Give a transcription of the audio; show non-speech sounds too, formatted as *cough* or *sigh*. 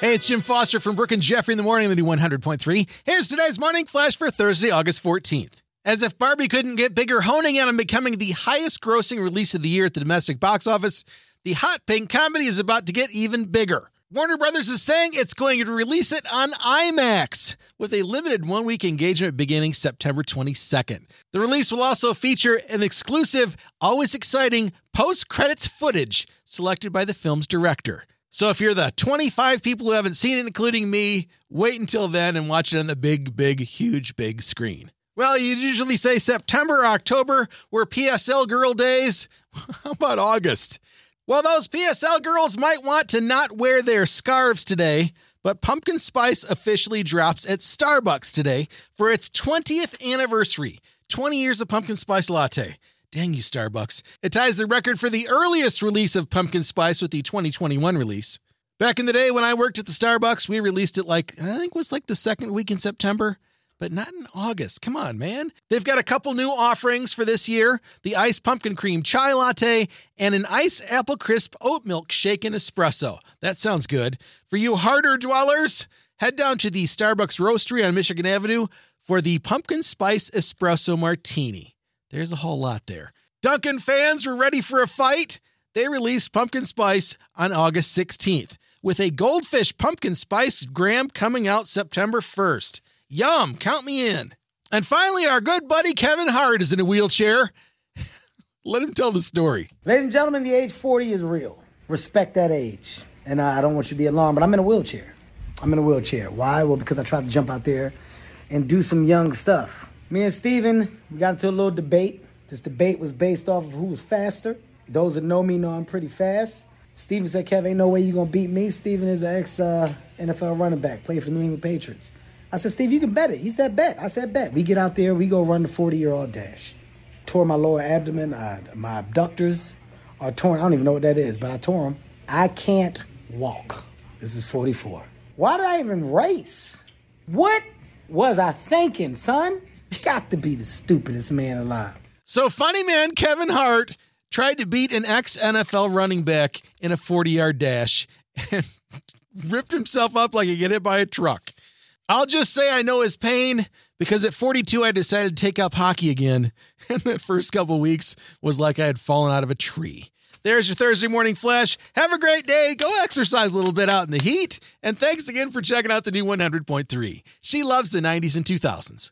Hey, it's Jim Foster from Brooke and Jeffrey in the morning, the new 100.3. Here's today's morning flash for Thursday, August 14th. As if Barbie couldn't get bigger, honing in on becoming the highest grossing release of the year at the domestic box office, the hot pink comedy is about to get even bigger. Warner Brothers is saying it's going to release it on IMAX with a limited one week engagement beginning September 22nd. The release will also feature an exclusive, always exciting post credits footage selected by the film's director. So if you're the 25 people who haven't seen it, including me, wait until then and watch it on the big, big, huge, big screen. Well, you usually say September, October were PSL girl days. *laughs* How about August? Well, those PSL girls might want to not wear their scarves today, but pumpkin spice officially drops at Starbucks today for its 20th anniversary 20 years of pumpkin spice latte. Dang you, Starbucks. It ties the record for the earliest release of pumpkin spice with the 2021 release. Back in the day when I worked at the Starbucks, we released it like, I think it was like the second week in September, but not in August. Come on, man. They've got a couple new offerings for this year the iced pumpkin cream chai latte and an iced apple crisp oat milk shaken espresso. That sounds good. For you harder dwellers, head down to the Starbucks Roastery on Michigan Avenue for the pumpkin spice espresso martini. There's a whole lot there. Dunkin' fans were ready for a fight. They released Pumpkin Spice on August 16th, with a goldfish pumpkin spice Graham coming out September 1st. Yum, count me in. And finally, our good buddy Kevin Hart is in a wheelchair. *laughs* Let him tell the story. Ladies and gentlemen, the age 40 is real. Respect that age. And I don't want you to be alarmed, but I'm in a wheelchair. I'm in a wheelchair. Why? Well, because I tried to jump out there and do some young stuff. Me and Stevan, we got into a little debate. This debate was based off of who was faster. Those that know me know I'm pretty fast. Stevan said, Kev, ain't no way you gonna beat me. Stevan is an ex uh, NFL running back, played for the New England Patriots. I said, Steve, you can bet it. He said, bet. I said, bet. We get out there, we go run the 40 year old dash. Tore my lower abdomen, I, my abductors are torn. I don't even know what that is, but I tore them. I can't walk. This is 44. Why did I even race? What was I thinking, son? Got to be the stupidest man alive. So, funny man Kevin Hart tried to beat an ex NFL running back in a 40 yard dash and *laughs* ripped himself up like he get hit by a truck. I'll just say I know his pain because at 42 I decided to take up hockey again, *laughs* and the first couple weeks was like I had fallen out of a tree. There's your Thursday morning flash. Have a great day. Go exercise a little bit out in the heat. And thanks again for checking out the new 100.3. She loves the 90s and 2000s.